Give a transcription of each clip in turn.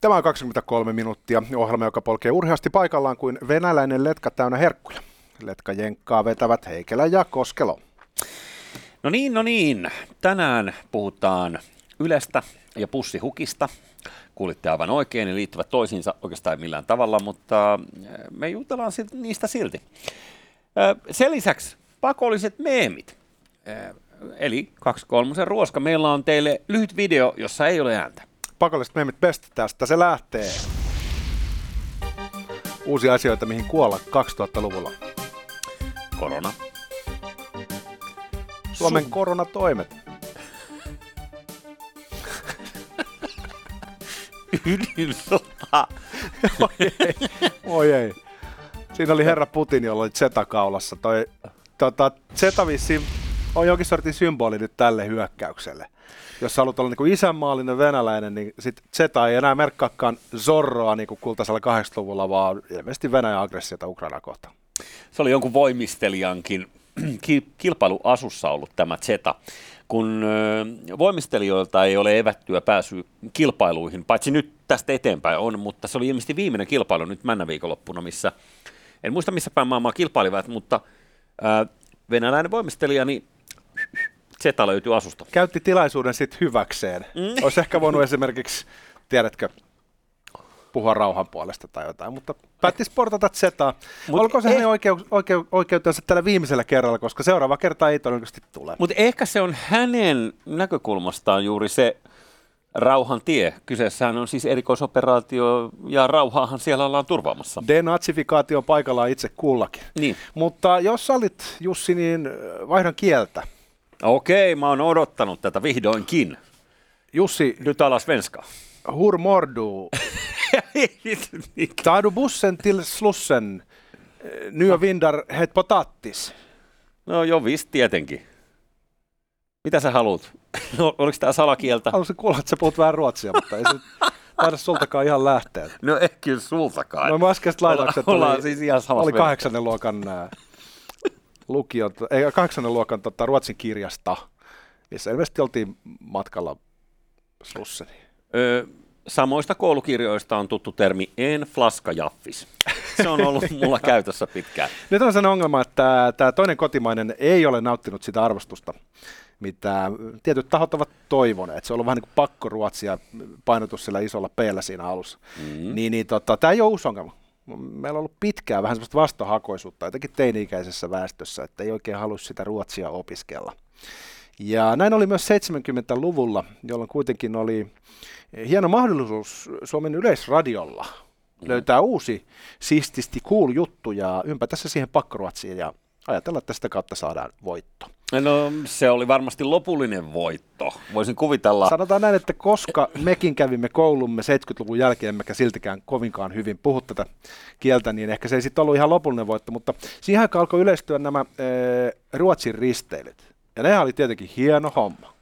Tämä on 23 minuuttia ohjelma, joka polkee urheasti paikallaan kuin venäläinen letka täynnä herkkuja. Letka jenkkaa vetävät Heikelä ja Koskelo. No niin, no niin. Tänään puhutaan Ylestä ja pussihukista. Kuulitte aivan oikein, ne liittyvät toisiinsa oikeastaan millään tavalla, mutta me jutellaan niistä silti. Sen lisäksi pakolliset meemit. Eli kaksi kolmosen ruoska. Meillä on teille lyhyt video, jossa ei ole ääntä. Pakolliset meemit best tästä, se lähtee. Uusia asioita, mihin kuolla 2000-luvulla. Korona. Suomen Sun... koronatoimet. Ydinsota. Oi ei. Oi ei. Siinä oli herra Putin, jolla oli Z-kaulassa. Toi, tota, Z vissiin on jonkin sortin symboli nyt tälle hyökkäykselle. Jos haluat olla niin isänmaallinen venäläinen, niin sit Z ei enää merkkaakaan Zorroa niin kuin kultaisella 80-luvulla, vaan ilmeisesti Venäjän aggressiota Ukraina kohtaan. Se oli jonkun voimistelijankin kilpailuasussa ollut tämä Z, kun voimistelijoilta ei ole evättyä pääsyä kilpailuihin, paitsi nyt tästä eteenpäin on, mutta se oli ilmeisesti viimeinen kilpailu nyt männä viikonloppuna, missä, en muista missä päin maailmaa kilpailivat, mutta ää, venäläinen voimistelija, niin Zeta löytyy asusta. Käytti tilaisuuden sitten hyväkseen. Mm. Olisi ehkä voinut esimerkiksi, tiedätkö, puhua rauhan puolesta tai jotain, mutta päätti sportata Zetaa. Mut Olko se eh... hänen oikeu- oikeu- oikeutensa tällä viimeisellä kerralla, koska seuraava kerta ei todennäköisesti tule. Mutta ehkä se on hänen näkökulmastaan juuri se rauhan tie. Kyseessähän on siis erikoisoperaatio ja rauhaahan siellä ollaan turvaamassa. Denatsifikaatio paikallaan itse kullakin. Niin. Mutta jos salit Jussi, niin vaihdan kieltä. Okei, mä oon odottanut tätä vihdoinkin. Jussi. Nyt alas venska. Hur mår du? Tar du bussen till Slussen? Nya vindar het potatis? No jo visst, tietenkin. Mitä sä haluat? Oliko tämä salakieltä? Haluaisin kuulla, että sä puhut vähän ruotsia, mutta ei se taida sultakaan ihan lähteä. No ehkä sultakaan. No mä äskeiset laitaukset oli, siis ihan oli kahdeksannen luokan ää, lukion, ei kahdeksannen luokan tota, ruotsin kirjasta, missä ilmeisesti oltiin matkalla Slusseniin. Öö, samoista koulukirjoista on tuttu termi en flaska jaffis. Se on ollut mulla käytössä pitkään. Nyt on sen ongelma, että tämä toinen kotimainen ei ole nauttinut sitä arvostusta, mitä tietyt tahot ovat toivoneet. Se on ollut vähän niin kuin pakko ruotsia painotus sillä isolla p siinä alussa. Mm-hmm. Niin, niin tota, tämä ei ole uusi ongelma. Meillä on ollut pitkään vähän sellaista vastahakoisuutta, jotenkin teini-ikäisessä väestössä, että ei oikein halua sitä ruotsia opiskella. Ja näin oli myös 70-luvulla, jolloin kuitenkin oli hieno mahdollisuus Suomen yleisradiolla mm. löytää uusi siististi cool juttu ja ympätä se siihen pakkoruotsiin ja ajatella, että sitä kautta saadaan voitto. No se oli varmasti lopullinen voitto. Voisin kuvitella. Sanotaan näin, että koska mekin kävimme koulumme 70-luvun jälkeen, emmekä siltikään kovinkaan hyvin puhu tätä kieltä, niin ehkä se ei sitten ollut ihan lopullinen voitto, mutta siihen aikaan alkoi yleistyä nämä e, Ruotsin risteilyt. Ja ne oli tietenkin hieno homma.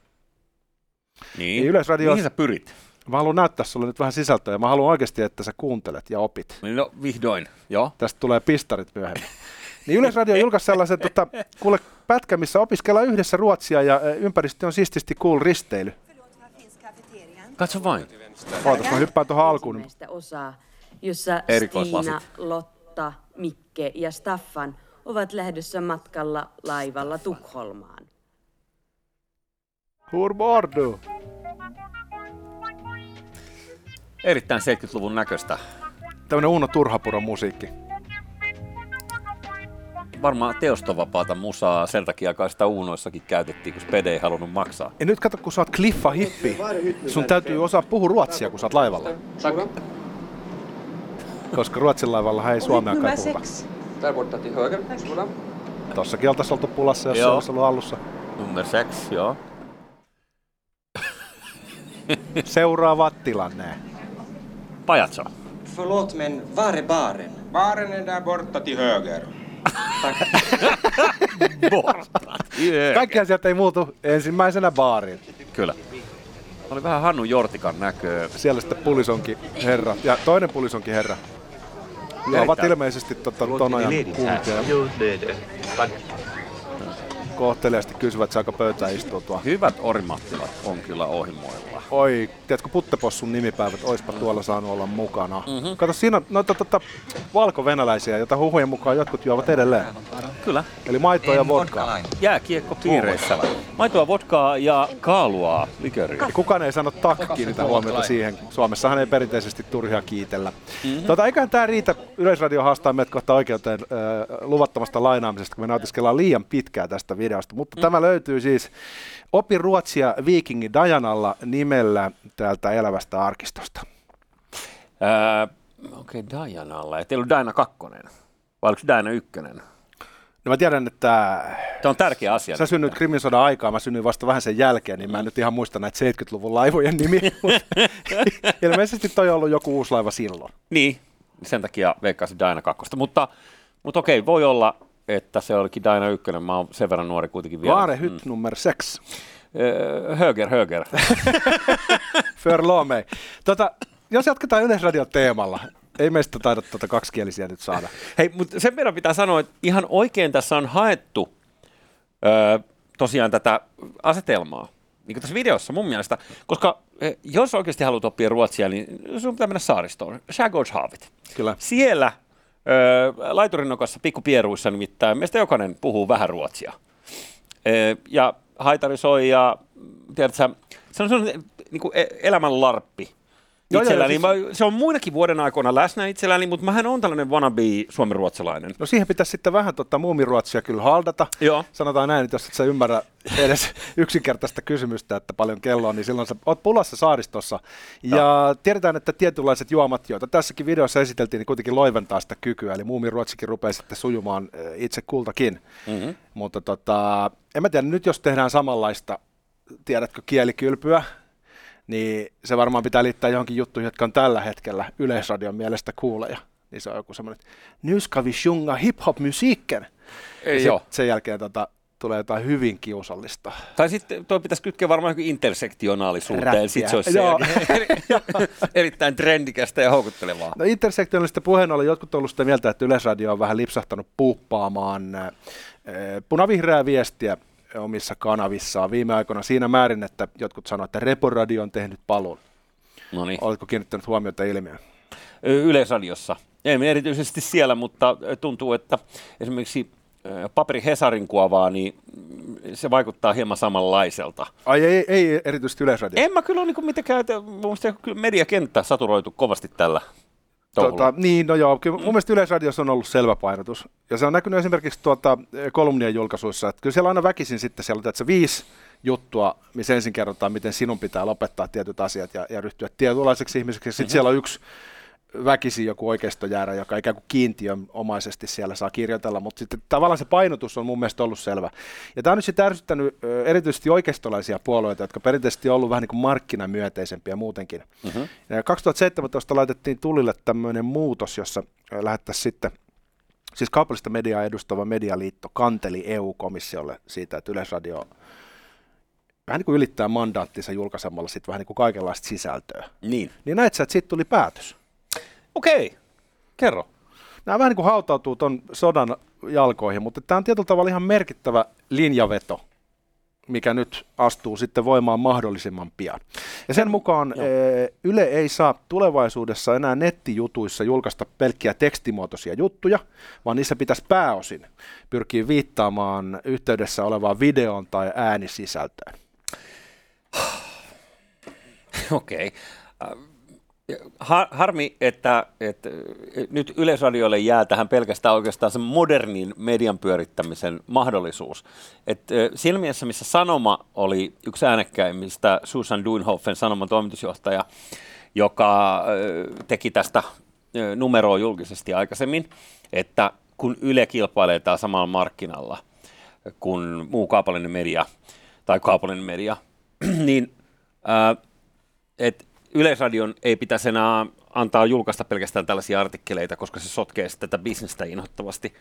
Niin, niin Yleisradio... mihin sä pyrit? Mä haluan näyttää sulle nyt vähän sisältöä ja mä haluan oikeasti, että sä kuuntelet ja opit. No vihdoin, joo. Tästä tulee pistarit myöhemmin. Niin Yleisradio julkaisi sellaisen, että kuule pätkä, missä opiskellaan yhdessä ruotsia ja ympäristö on sististi cool risteily. Katso vain. Ootas, mä hyppään tuohon alkuun. Osaa, jossa Stina, Lotta, Mikke ja Staffan ovat lähdössä matkalla laivalla Tukholmaan. Hur mår du? Erittäin 70-luvun näköistä. Tämmönen Uno Turhapuron musiikki. Varmaan teostovapaata musaa, sen takia kai sitä Uunoissakin käytettiin, kun Spede ei halunnut maksaa. Ja nyt kato, kun sä oot kliffa hippi, sun täytyy osaa puhua ruotsia, kun sä oot laivalla. Koska Ruotsin laivalla ei suomea kai puhuta. Tossakin oltaisiin oltu pulassa, jos se olisi ollut alussa. Nummer 6, joo. Seuraava tilanne. Pajatso. Förlåt men var är baren? Baren är där borta till höger. Kaikki asiat ei muutu ensimmäisenä baariin. Kyllä. Oli vähän Hannu Jortikan näköä. Siellä sitten pulisonki herra ja toinen pulisonki herra. Ja ovat ilmeisesti tota, ton ajan kulkea. Kohteliaasti kysyvät, saako pöytään istua tuo. Hyvät orimattilat on kyllä ohimoilla. Oi, tiedätkö Puttepossun nimipäivät, oispa tuolla saanut olla mukana. Mm-hmm. Kato, siinä on noita tota, valko-venäläisiä, joita huhujen mukaan jotkut juovat edelleen. Kyllä. Eli maitoa ja vodkaa. Jääkiekko piireissä. Maitoa, vodkaa ja kaalua liköriä. Kukaan ei sano takki kiinnitä huomiota siihen. Suomessahan ei perinteisesti turhia kiitellä. Mm-hmm. Tota, eiköhän tämä riitä. Yleisradio haastaa meidät kohta oikeuteen äh, luvattomasta lainaamisesta, kun me nautiskellaan liian pitkää tästä videosta. Mutta mm. tämä löytyy siis Opi Ruotsia Vikingi Dajanalla nimellä täältä elävästä arkistosta. Äh, Okei, okay, Dajanalla. Ei ollut Daina 2, vai oliko Daina 1? No mä tiedän, että... Tämä on tärkeä asia. Sä synnyit Krimin sodan aikaa, mä synnyin vasta vähän sen jälkeen, niin mä en nyt ihan muista näitä 70-luvun laivojen nimi. Ilmeisesti toi on ollut joku uusi laiva silloin. Niin, sen takia veikkaisin Daina 2. Mutta, mutta okei, voi olla, että se olikin Daina 1. Mä oon sen verran nuori kuitenkin vielä. Vaare hytt mm. nummer 6. höger, höger. Förlåt Tota, jos jatketaan Yleisradion teemalla, ei meistä taida tuota kaksikielisiä nyt saada. Hei, mutta sen verran pitää sanoa, että ihan oikein tässä on haettu öö, tosiaan tätä asetelmaa, niin kuin tässä videossa mun mielestä, koska jos oikeasti haluat oppia ruotsia, niin sun pitää mennä saaristoon, Skärgårdshavet. Kyllä. Siellä öö, laiturinokassa pikkupieruissa nimittäin meistä jokainen puhuu vähän ruotsia. Öö, ja haitari soi ja tiedätkö, se on sellainen niin kuin e-, elämän larppi itselläni. Joo, joo, siis... mä, se on muinakin vuoden aikoina läsnä itselläni, mutta mähän on tällainen wannabe suomenruotsalainen. No siihen pitäisi sitten vähän tota, muumiruotsia kyllä haldata. Joo. Sanotaan näin, että jos et sä ymmärrä edes yksinkertaista kysymystä, että paljon kello on, niin silloin sä oot pulassa saaristossa. Ja no. tiedetään, että tietynlaiset juomat, joita tässäkin videossa esiteltiin, niin kuitenkin loiventaa sitä kykyä. Eli muumiruotsikin rupeaa sitten sujumaan eh, itse kultakin. Mm-hmm. Mutta tota, en mä tiedä, nyt jos tehdään samanlaista, tiedätkö, kielikylpyä, niin se varmaan pitää liittää johonkin juttuihin, jotka on tällä hetkellä Yleisradion mielestä kuuleja. Niin se on joku semmoinen, nu ska vi sjunga hip-hop-musiikken. Ei joo. Sen jälkeen tota, tulee jotain hyvin kiusallista. Tai sitten tuo pitäisi kytkeä varmaan jokin intersektionaalisuuteen, sitten se olisi se erittäin trendikästä ja houkuttelevaa. No intersektionaalista puheen oli jotkut ollut sitä mieltä, että Yleisradio on vähän lipsahtanut puuppaamaan äh, punavihreää viestiä omissa kanavissaan viime aikoina siinä määrin, että jotkut sanoivat, että Reporadio on tehnyt palun. Noniin. Oletko kiinnittänyt huomiota ilmiöön? Yleisradiossa. Ei erityisesti siellä, mutta tuntuu, että esimerkiksi paperi Hesarin kuvaa, niin se vaikuttaa hieman samanlaiselta. Ai ei, ei erityisesti Yleisradio? En mä kyllä ole niin mitenkään, että mun mielestä mediakenttä saturoitu kovasti tällä Tota, niin, no joo, kyllä mun mielestä Yleisradiossa on ollut selvä painotus. Ja se on näkynyt esimerkiksi tuota, kolumnien julkaisuissa, että kyllä siellä aina väkisin sitten siellä on että viisi juttua, missä ensin kerrotaan, miten sinun pitää lopettaa tietyt asiat ja, ja ryhtyä tietynlaiseksi ihmiseksi. Sitten mm-hmm. siellä on yksi väkisin joku oikeistojäärä, joka ikään kuin kiintiöomaisesti siellä saa kirjoitella, mutta sitten tavallaan se painotus on mun mielestä ollut selvä. Ja tämä on nyt sitten ärsyttänyt erityisesti oikeistolaisia puolueita, jotka perinteisesti on ollut vähän niin kuin markkinamyönteisempiä muutenkin. Mm-hmm. Ja 2017 laitettiin tulille tämmöinen muutos, jossa lähettäisiin sitten siis kaupallista mediaa edustava medialiitto kanteli EU-komissiolle siitä, että Yleisradio vähän niin kuin ylittää mandaattinsa julkaisemalla sitten vähän niin kuin kaikenlaista sisältöä. Niin. Niin näet sä, että siitä tuli päätös. Okei, kerro. Nämä vähän niin kuin hautautuu tuon sodan jalkoihin, mutta tämä on tietyllä tavalla ihan merkittävä linjaveto, mikä nyt astuu sitten voimaan mahdollisimman pian. Ja sen mukaan Joo. Eh, Yle ei saa tulevaisuudessa enää nettijutuissa julkaista pelkkiä tekstimuotoisia juttuja, vaan niissä pitäisi pääosin pyrkiä viittaamaan yhteydessä olevaan videoon tai äänisisältöön. Okei. Okay harmi, että, että nyt Yleisradiolle jää tähän pelkästään oikeastaan se modernin median pyörittämisen mahdollisuus. Et siinä mielessä, missä Sanoma oli yksi äänekkäimmistä, Susan Duinhofen Sanoman toimitusjohtaja, joka teki tästä numeroa julkisesti aikaisemmin, että kun Yle kilpailee täällä samalla markkinalla kuin muu kaupallinen media tai kaupallinen media, niin että Yleisradion ei pitäisi enää antaa julkaista pelkästään tällaisia artikkeleita, koska se sotkee tätä bisnestä inhottavasti.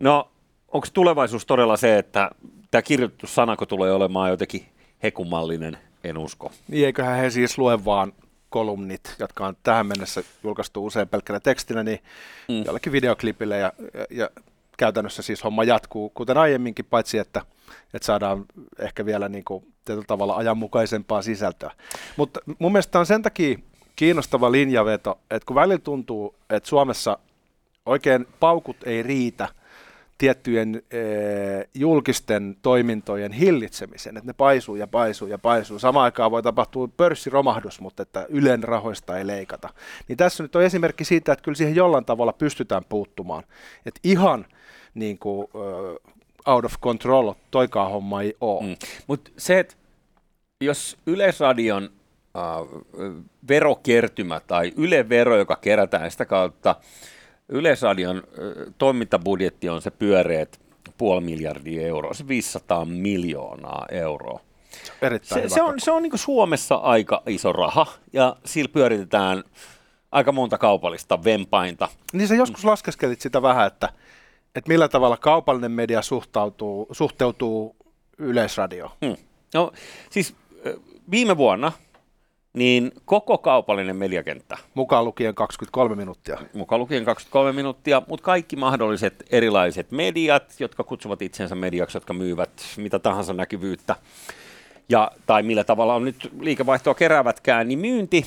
No, onko tulevaisuus todella se, että tämä kirjoitettu sanako tulee olemaan jotenkin hekumallinen? En usko. Niin, eiköhän he siis lue vaan kolumnit, jotka on tähän mennessä julkaistu usein pelkkänä tekstinä, niin mm. jollekin videoklipille ja, ja, ja käytännössä siis homma jatkuu, kuten aiemminkin, paitsi että, että saadaan ehkä vielä niin kuin, tietyllä tavalla ajanmukaisempaa sisältöä. Mutta mun mielestä on sen takia kiinnostava linjaveto, että kun välillä tuntuu, että Suomessa oikein paukut ei riitä – tiettyjen e, julkisten toimintojen hillitsemisen, että ne paisuu ja paisuu ja paisuu. Samaan aikaan voi tapahtua pörssiromahdus, mutta että Ylen rahoista ei leikata. Niin tässä nyt on esimerkki siitä, että kyllä siihen jollain tavalla pystytään puuttumaan. Että ihan niin kuin, out of control toikaa homma ei ole. Mm. Mutta se, että jos Yleisradion uh, verokertymä tai Yle vero, joka kerätään sitä kautta, Yleisradion toimintabudjetti on se pyöreät puoli miljardia euroa, se 500 miljoonaa euroa. Erittäin se, se on, se on niin Suomessa aika iso raha ja sillä pyöritetään aika monta kaupallista vempainta. Niin sä joskus laskeskelit sitä vähän, että, että millä tavalla kaupallinen media suhtautuu, suhteutuu Yleisradioon. Hmm. No siis viime vuonna niin koko kaupallinen mediakenttä. Mukaan lukien 23 minuuttia. Mukaan lukien 23 minuuttia, mutta kaikki mahdolliset erilaiset mediat, jotka kutsuvat itsensä mediaksi, jotka myyvät mitä tahansa näkyvyyttä, ja, tai millä tavalla on nyt liikevaihtoa keräävätkään, niin myynti,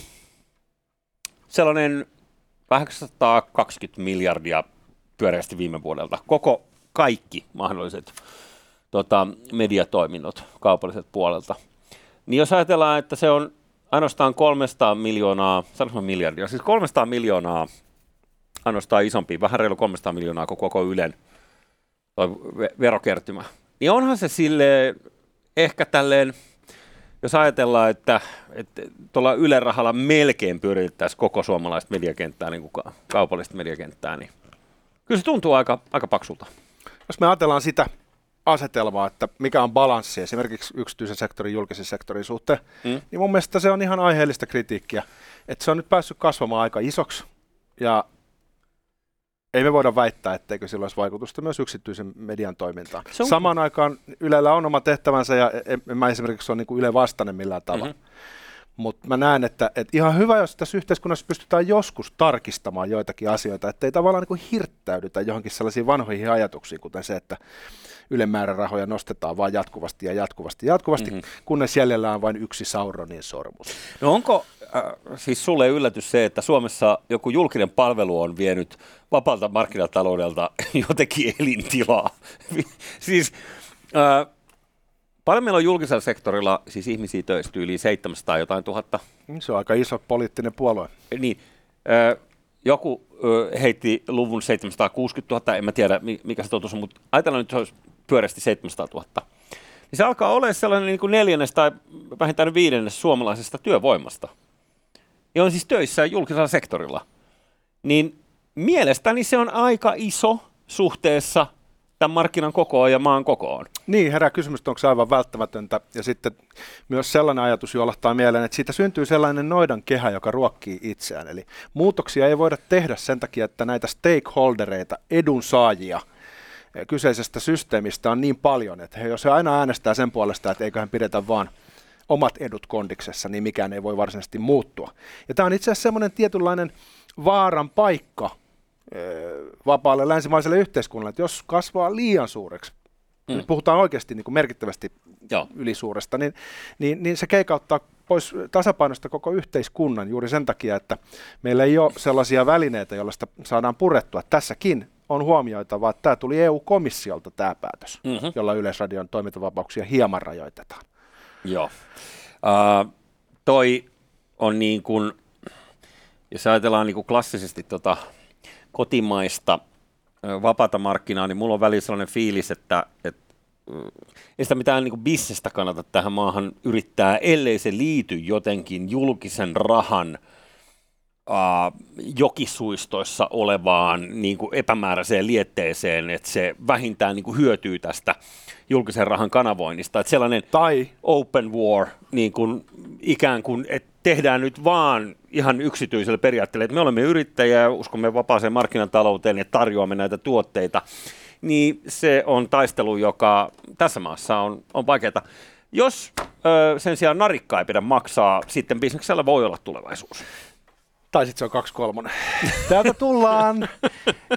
sellainen 820 miljardia pyöreästi viime vuodelta. Koko kaikki mahdolliset tota, mediatoiminnot kaupalliset puolelta. Niin jos ajatellaan, että se on ainoastaan 300 miljoonaa, sanotaan miljardia, siis 300 miljoonaa ainoastaan isompi, vähän reilu 300 miljoonaa koko, koko Ylen toi verokertymä. Niin onhan se sille ehkä tälleen, jos ajatellaan, että, että tuolla Ylen rahalla melkein pyöritettäisiin koko suomalaista mediakenttää, niin kuin kaupallista mediakenttää, niin kyllä se tuntuu aika, aika paksulta. Jos me ajatellaan sitä asetelmaa, että mikä on balanssi esimerkiksi yksityisen sektorin julkisen sektorin suhteen, mm. niin mun mielestä se on ihan aiheellista kritiikkiä. Että se on nyt päässyt kasvamaan aika isoksi ja ei me voida väittää, etteikö sillä olisi vaikutusta myös yksityisen median toimintaan. On... Samaan aikaan Ylellä on oma tehtävänsä ja en, en mä esimerkiksi ole niin Yle vastainen millään tavalla. Mm-hmm. Mutta mä näen, että, että ihan hyvä, jos tässä yhteiskunnassa pystytään joskus tarkistamaan joitakin asioita, ettei tavallaan niin hirttäydytä johonkin sellaisiin vanhoihin ajatuksiin, kuten se, että Ylen määrärahoja nostetaan vain jatkuvasti ja jatkuvasti jatkuvasti, mm-hmm. kunnes jäljellä on vain yksi Sauronin sormus. No onko äh, siis sulle yllätys se, että Suomessa joku julkinen palvelu on vienyt vapaalta markkinataloudelta jotenkin elintilaa? siis äh, Paljon meillä on julkisella sektorilla siis ihmisiä töissä yli 700 jotain tuhatta. Se on aika iso poliittinen puolue. Niin. Äh, joku heitti luvun 760 000, en mä tiedä mikä se totuus on, mutta ajatellaan nyt, se olisi pyöreästi 700 000. Niin se alkaa olla sellainen niin kuin neljännes tai vähintään viidennes suomalaisesta työvoimasta. Ja on siis töissä julkisella sektorilla. Niin mielestäni se on aika iso suhteessa tämän markkinan kokoon ja maan kokoon. Niin, herää kysymys, onko se aivan välttämätöntä. Ja sitten myös sellainen ajatus juolahtaa mieleen, että siitä syntyy sellainen noidan kehä, joka ruokkii itseään. Eli muutoksia ei voida tehdä sen takia, että näitä stakeholdereita, edunsaajia eh, kyseisestä systeemistä on niin paljon, että he, jos he aina äänestää sen puolesta, että eiköhän pidetä vaan omat edut kondiksessa, niin mikään ei voi varsinaisesti muuttua. Ja tämä on itse asiassa semmoinen tietynlainen vaaran paikka vapaalle länsimaiselle yhteiskunnalle, että jos kasvaa liian suureksi, mm. puhutaan oikeasti niin kuin merkittävästi Joo. ylisuuresta, niin, niin, niin se keikauttaa pois tasapainosta koko yhteiskunnan juuri sen takia, että meillä ei ole sellaisia välineitä, joilla sitä saadaan purettua. Tässäkin on huomioitava, että tämä tuli EU-komissiolta tämä päätös, mm-hmm. jolla Yleisradion toimintavapauksia hieman rajoitetaan. Joo. Uh, toi on niin kuin, jos ajatellaan niin kuin klassisesti tota kotimaista vapaata markkinaa, niin mulla on välillä sellainen fiilis, että, että ei sitä mitään niin bisnestä kannata tähän maahan yrittää, ellei se liity jotenkin julkisen rahan jokisuistoissa olevaan niin kuin epämääräiseen lietteeseen, että se vähintään niin kuin hyötyy tästä julkisen rahan kanavoinnista. Että sellainen tai open war, niin kuin, ikään kuin, että tehdään nyt vaan ihan yksityiselle periaatteelle, että me olemme yrittäjiä ja uskomme vapaaseen markkinatalouteen ja tarjoamme näitä tuotteita, niin se on taistelu, joka tässä maassa on, on vaikeaa. Jos ö, sen sijaan narikkaa ei pidä maksaa, sitten bisneksellä voi olla tulevaisuus. Tai sitten se on kaksi kolmonen. Täältä tullaan.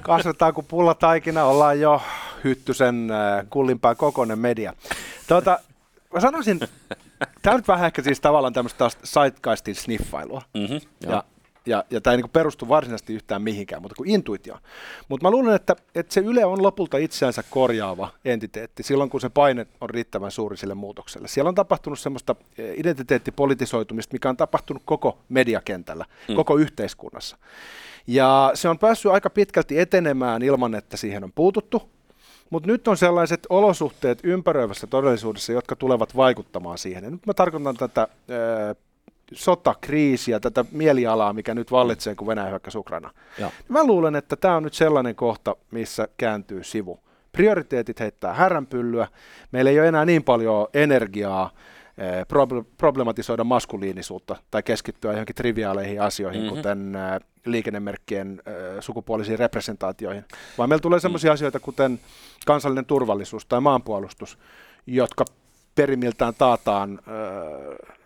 kasvetaan kuin pullataikina, ollaan jo hyttysen äh, kullimpään kokoinen media. Tuota, mä sanoisin, tämä on nyt vähän ehkä siis tavallaan tämmöistä taas sniffailua. Mm-hmm, ja, ja, ja tämä ei niin perustu varsinaisesti yhtään mihinkään, mutta kuin intuitio. Mutta mä luulen, että, että se Yle on lopulta itseänsä korjaava entiteetti silloin, kun se paine on riittävän suuri sille muutokselle. Siellä on tapahtunut semmoista eh, identiteettipolitisoitumista, mikä on tapahtunut koko mediakentällä, mm. koko yhteiskunnassa. Ja se on päässyt aika pitkälti etenemään ilman, että siihen on puututtu. Mutta nyt on sellaiset olosuhteet ympäröivässä todellisuudessa, jotka tulevat vaikuttamaan siihen. Ja nyt mä tarkoitan tätä eh, sotakriisiä, tätä mielialaa, mikä nyt vallitsee, kun Venäjä hyökkäsi Ukraina. Ja. Mä luulen, että tämä on nyt sellainen kohta, missä kääntyy sivu. Prioriteetit heittää häränpyllyä. Meillä ei ole enää niin paljon energiaa eh, problematisoida maskuliinisuutta tai keskittyä johonkin triviaaleihin asioihin, mm-hmm. kuten eh, liikennemerkkien eh, sukupuolisiin representaatioihin, vaan meillä tulee sellaisia mm. asioita, kuten kansallinen turvallisuus tai maanpuolustus, jotka perimiltään taataan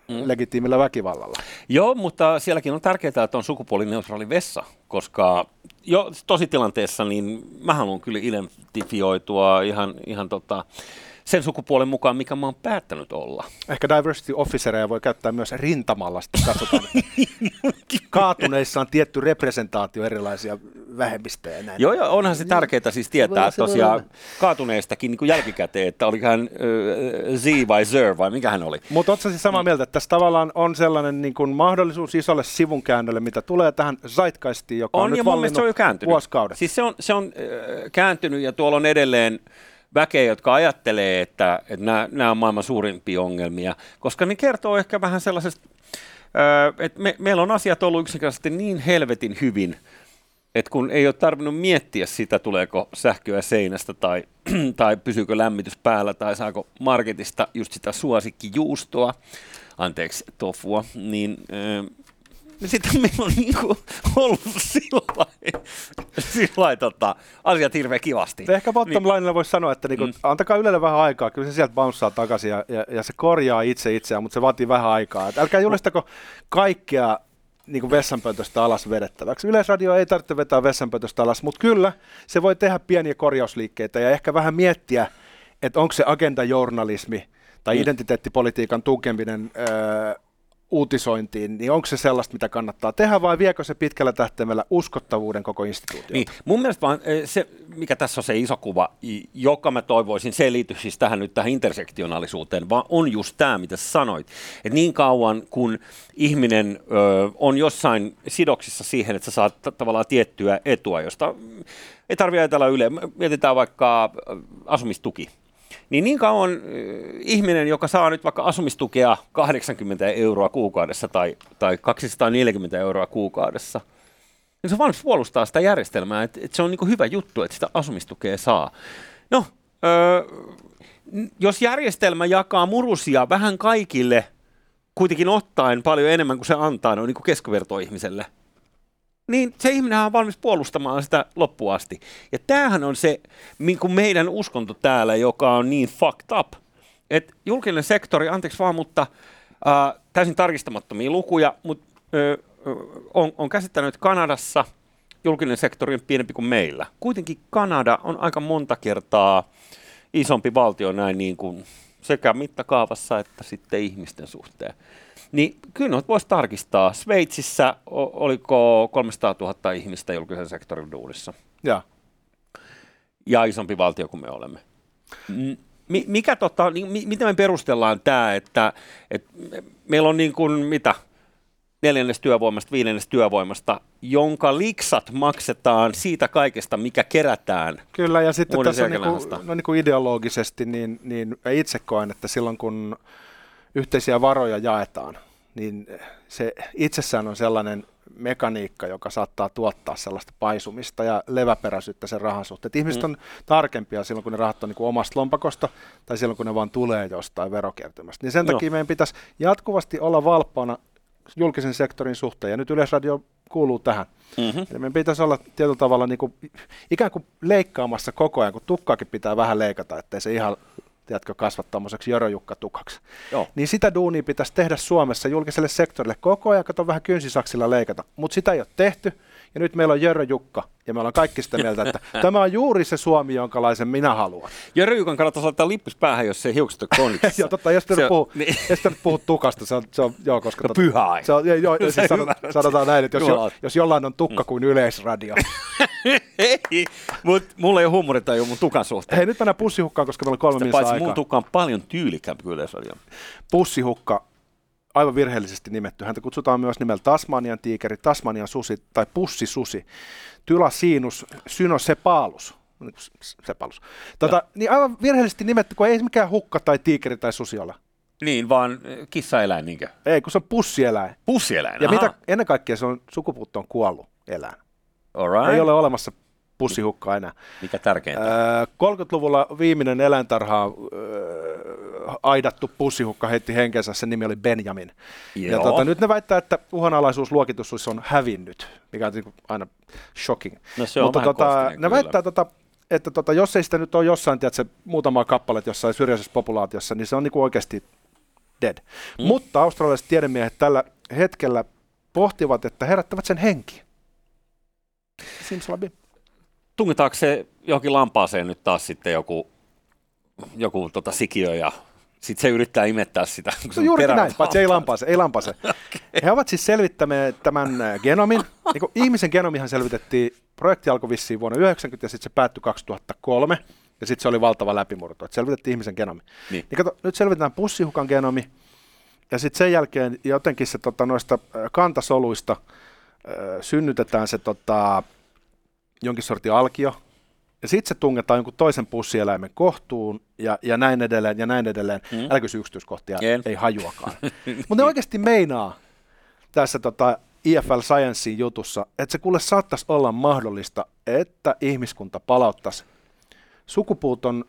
mm. legitiimillä väkivallalla. Joo, mutta sielläkin on tärkeää, että on sukupuolineutraali vessa, koska jo tositilanteessa niin mä haluan kyllä identifioitua ihan, ihan tota, sen sukupuolen mukaan, mikä mä oon päättänyt olla. Ehkä diversity officereja voi käyttää myös rintamalla, sitten katsotaan. Kaatuneissa on tietty representaatio erilaisia vähemmistöjä. Näin. Joo, joo, onhan se tärkeää siis tietää se tosiaan kaatuneestakin niin kuin jälkikäteen, että oliko hän äh, Z vai Zer vai mikä hän oli. Mutta oletko siis samaa mieltä, että tässä tavallaan on sellainen niin kuin mahdollisuus isolle sivunkäännölle, mitä tulee tähän zeitgeistiin, joka on, on nyt ja mun se on jo kääntynyt. vuosikaudet. Siis se on, se on äh, kääntynyt ja tuolla on edelleen väkeä, jotka ajattelee, että, että nämä, nämä on maailman suurimpia ongelmia, koska ne kertoo ehkä vähän sellaisesta, että me, meillä on asiat ollut yksinkertaisesti niin helvetin hyvin, että kun ei ole tarvinnut miettiä sitä, tuleeko sähköä seinästä tai, tai pysyykö lämmitys päällä tai saako marketista just sitä suosikkijuustoa, anteeksi tofua, niin niin sitten meillä on niinku ollut sillä lailla tota, asiat hirveän kivasti. Ehkä bottom niin. linella voisi sanoa, että niinku, mm. antakaa Ylelle vähän aikaa, kyllä se sieltä bounceaa takaisin ja, ja, ja, se korjaa itse itseään, mutta se vaatii vähän aikaa. Et älkää julistako kaikkea niin kuin vessanpöntöstä alas vedettäväksi. Yleisradio ei tarvitse vetää vessanpöntöstä alas, mutta kyllä se voi tehdä pieniä korjausliikkeitä ja ehkä vähän miettiä, että onko se agendajournalismi tai mm. identiteettipolitiikan tukeminen öö, uutisointiin, niin onko se sellaista, mitä kannattaa tehdä vai viekö se pitkällä tähtäimellä uskottavuuden koko instituutio? Niin, mun mielestä vaan eh, se, mikä tässä on se iso kuva, joka mä toivoisin, se ei siis tähän nyt tähän intersektionaalisuuteen, vaan on just tämä, mitä sanoit. Että niin kauan kun ihminen ö, on jossain sidoksissa siihen, että sä saat tavallaan tiettyä etua, josta ei tarvitse ajatella yle. Mietitään vaikka asumistuki niin niin kauan ihminen, joka saa nyt vaikka asumistukea 80 euroa kuukaudessa tai, tai 240 euroa kuukaudessa, niin se vaan puolustaa sitä järjestelmää, että, että se on niin hyvä juttu, että sitä asumistukea saa. No, öö, jos järjestelmä jakaa murusia vähän kaikille, kuitenkin ottaen paljon enemmän kuin se antaa, no niin kuin keskivertoihmiselle, niin se ihminen on valmis puolustamaan sitä loppuun asti. Ja tämähän on se niin kuin meidän uskonto täällä, joka on niin fucked up, että julkinen sektori, anteeksi vaan, mutta äh, täysin tarkistamattomia lukuja, mutta on, on käsittänyt, että Kanadassa julkinen sektori on pienempi kuin meillä. Kuitenkin Kanada on aika monta kertaa isompi valtio näin niin kuin sekä mittakaavassa että sitten ihmisten suhteen. Niin kyllä voisi tarkistaa. Sveitsissä oliko 300 000 ihmistä julkisen sektorin duunissa. Ja. Ja isompi valtio kuin me olemme. Mikä tota, niin, miten me perustellaan tämä, että, että meillä on niin kuin mitä, neljännes työvoimasta, viidennes työvoimasta, jonka liksat maksetaan siitä kaikesta, mikä kerätään. Kyllä, ja sitten tässä on niin kuin, no niin kuin ideologisesti, niin, niin itse koen, että silloin kun yhteisiä varoja jaetaan, niin se itsessään on sellainen mekaniikka, joka saattaa tuottaa sellaista paisumista ja leväperäisyyttä sen rahan suhteen. Et ihmiset mm. on tarkempia silloin, kun ne rahat on niin kuin omasta lompakosta tai silloin, kun ne vaan tulee jostain verokertymästä. Niin sen takia no. meidän pitäisi jatkuvasti olla valppaana julkisen sektorin suhteen, ja nyt Yleisradio kuuluu tähän. Mm-hmm. Eli meidän pitäisi olla tietyllä tavalla niin kuin, ikään kuin leikkaamassa koko ajan, kun tukkaakin pitää vähän leikata, ettei se ihan tiedätkö, kasvat tuommoiseksi jorojukka-tukaksi. Joo. Niin sitä duunia pitäisi tehdä Suomessa julkiselle sektorille koko ajan, kato vähän kynsisaksilla leikata, mutta sitä ei ole tehty, ja nyt meillä on Jörö Jukka, ja me ollaan kaikki sitä mieltä, että tämä on juuri se Suomi, jonkalaisen minä haluan. Jörö Jukan kannattaisi laittaa lippis päähän, jos se hiukset on kondiksessa. joo, totta, jos te on- puhuu, niin. nyt puhuu tukasta, se on, se on joo, koska... No, pyhä aika. Se on, joo, joo, siis Sä sanot, ymmärrät. sanotaan näin, että jos, jo, jos jollain on tukka kuin yleisradio. Ei, mutta mulla ei ole huumoritaju mun tukan suhteen. Hei, nyt mennään pussihukkaan, koska meillä on kolme minuuttia paitsi aikaa. mun tukka on paljon tyylikkäämpi kuin Yleisradio. Pussihukka, aivan virheellisesti nimetty. Häntä kutsutaan myös nimellä Tasmanian tiikeri, Tasmanian susi tai pussisusi. Tylasinus synosepalus. Sepalus. Tota, niin aivan virheellisesti nimetty, kun ei mikään hukka tai tiikeri tai susi ole. Niin, vaan kissaeläin niinkö? Ei, kun se on pussieläin. Pussieläin, Ja aha. mitä, ennen kaikkea se on sukupuuttoon kuollut eläin. Alright. Ei ole olemassa pussihukkaa enää. Mikä tärkeintä? Öö, 30-luvulla viimeinen eläintarha öö, aidattu pussihukka heitti henkensä, sen nimi oli Benjamin. Ja Joo. tota, nyt ne väittää, että uhanalaisuusluokitus on hävinnyt, mikä on niinku aina shocking. No se on Mutta tota, ne kyllä. väittää, tota, että tota, jos ei sitä nyt ole jossain, tiedätkö, muutamaa kappaletta jossain syrjäisessä populaatiossa, niin se on niinku oikeasti dead. Mm. Mutta australialaiset tiedemiehet tällä hetkellä pohtivat, että herättävät sen henkiin. Simsalabim. Tungetaanko se johonkin lampaaseen nyt taas sitten joku, joku tota sikiö ja sitten se yrittää imettää sitä. kun juurikin terävät näin, paitsi ei lampaase, ei lampaase. He ovat siis selvittäneet tämän äh, genomin. Niin ihmisen genomihan selvitettiin, projekti alkoi vissiin vuonna 90 ja sitten se päättyi 2003. Ja sitten se oli valtava läpimurto, että selvitettiin ihmisen genomi. Niin. Niin kato, nyt selvitetään pussihukan genomi, ja sitten sen jälkeen jotenkin se tota, noista äh, kantasoluista äh, synnytetään se tota, jonkin sortin alkio, ja sitten se tungetaan jonkun toisen pussieläimen kohtuun, ja, ja näin edelleen, ja näin edelleen. Mm. Älä kysy yksityiskohtia, En. ei hajuakaan. Mutta ne oikeasti meinaa tässä tota, IFL Sciencein jutussa, että se kuule saattaisi olla mahdollista, että ihmiskunta palauttaisi sukupuuton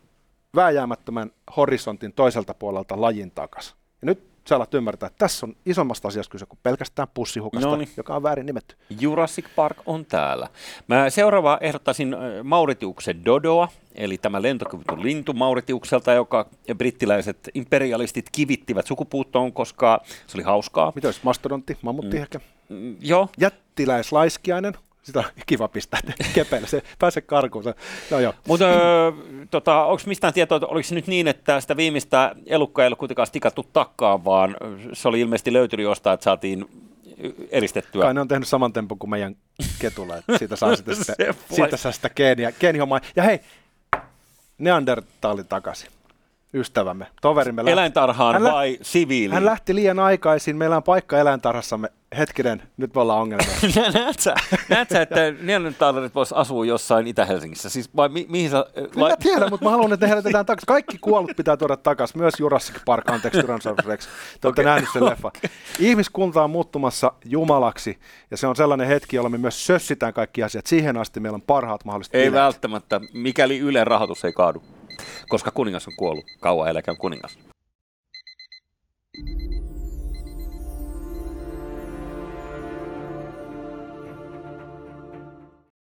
vääjäämättömän horisontin toiselta puolelta lajin takas. Ja nyt sä alat ymmärtää, että tässä on isommasta asiasta kyse kuin pelkästään pussihukasta, Noniin. joka on väärin nimetty. Jurassic Park on täällä. Mä seuraava ehdottaisin äh, Mauritiuksen Dodoa, eli tämä lentokyvytön lintu Mauritiukselta, joka brittiläiset imperialistit kivittivät sukupuuttoon, koska se oli hauskaa. Mitä olisi mastodontti, mammutti mm. ehkä? Mm, Joo, Jättiläislaiskiainen, sitä on kiva pistää kepeillä, se pääsee karkuun. No joo. mutta tota, onko mistään tietoa, että oliko se nyt niin, että sitä viimeistä elukkaa ei ollut kuitenkaan stikattu takkaan, vaan se oli ilmeisesti löytynyt jostain, että saatiin eristettyä. Kai ne on tehnyt saman tempun kuin meidän ketulla, että siitä saa sitä, sitä, siitä saa sitä geeniä, geenihommaa. Ja hei, Neandertali takaisin, ystävämme, toverimme. lähti- Eläintarhaan Hän lä- vai siviiliin? Hän lähti liian aikaisin, meillä on paikka eläintarhassamme. Hetkinen, nyt me ollaan ongelmia. Näet sä, näet sä että neandertalerit vois asua jossain Itä-Helsingissä? Siis vai mi- mihin sä... Kyllä mä tiedän, mutta mä haluan, että ne herätetään takaisin. Kaikki kuollut pitää tuoda takaisin, myös Jurassic Park, anteeksi Tyrannosaurus Rex. Te olette nähneet sen leffa. Ihmiskunta on muuttumassa jumalaksi, ja se on sellainen hetki, jolloin me myös sössitään kaikki asiat. Siihen asti meillä on parhaat mahdolliset Ei bileet. välttämättä, mikäli Ylen rahoitus ei kaadu. Koska kuningas on kuollut. Kauan eläkään kuningas.